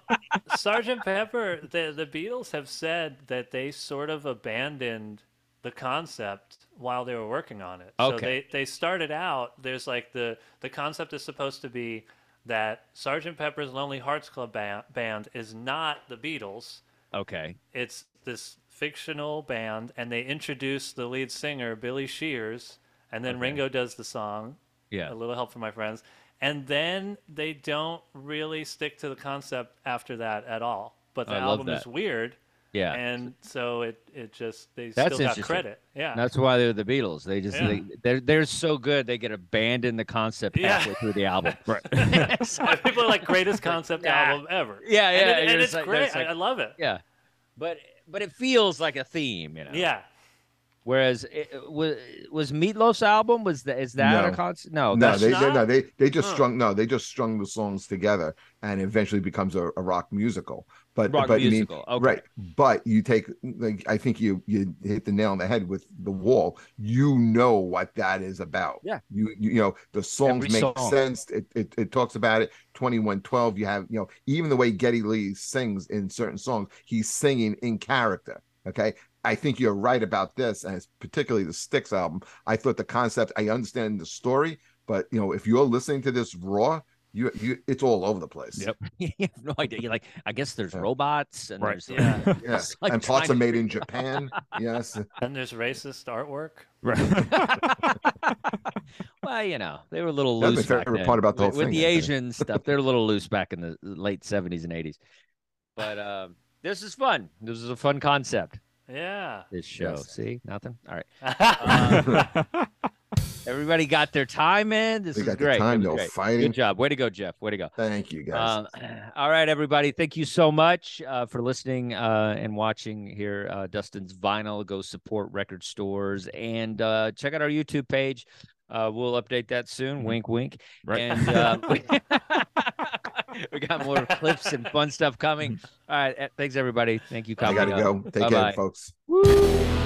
Sergeant Pepper, the the Beatles have said that they sort of abandoned the concept while they were working on it. So they they started out. There's like the the concept is supposed to be that Sergeant Pepper's Lonely Hearts Club Band, band is not the Beatles. okay. It's this fictional band, and they introduce the lead singer Billy Shears, and then Okay. Ringo does the song Yeah. a little help from my friends. And then they don't really stick to the concept after that at all. But the I album is weird, Yeah. and so it it just they That's still got credit. Yeah, That's why they're the Beatles. They just Yeah. they, they're they're so good they get abandoned the concept Yeah. halfway through the album. right. And people are like greatest concept Nah. album ever. Yeah, yeah. and, it- you're and it's like- great. like- I, I love it. yeah. But but it feels like a theme, you know. Yeah, Whereas eh, eh, it, was was Meatloaf's album was that is that a No. concept? No, no, that's they, not- they no they they just Huh. strung no they just strung the songs together and eventually becomes a, a rock musical. But rock but I mean, okay. right, but you take like I think you you hit the nail on the head with the wall. You know what that is about. Yeah. you you, you know the songs Every make song. sense. It, it it talks about it. Twenty one twelve. You have you know even the way Geddy Lee sings in certain songs, he's singing in character. Okay. I think you're right about this, and it's particularly the Styx album. I thought the concept, I understand the story, but you know, if you're listening to this raw, you you it's all over the place. Yep. you have no idea. You're like, I guess there's Yeah. robots and Right. there's Yeah. Yeah. Like and parts are made in Japan. yes. and there's racist artwork. Right. well, you know, they were a little That's my loose. back favorite part about the with, whole with the actually. Asian stuff. They're a little loose back in the late '70s and '80s. But um, this is fun. This is a fun concept. Yeah. This show. Yes. See, nothing. All right. Everybody got their time in. This They is got great. It time, was no great. fighting. Good job. Way to go, Jeff. Way to go. Thank you guys. Um, all right, everybody. Thank you so much uh, for listening uh, and watching here. Uh, Dustin's Vinyl. Go support record stores and uh, check out our YouTube page. Uh, we'll update that soon. Wink, wink. Right. And uh, we, got more clips and fun stuff coming. All right. uh, Thanks, everybody. Thank you. I gotta go. Take Bye-bye. care, folks. Woo!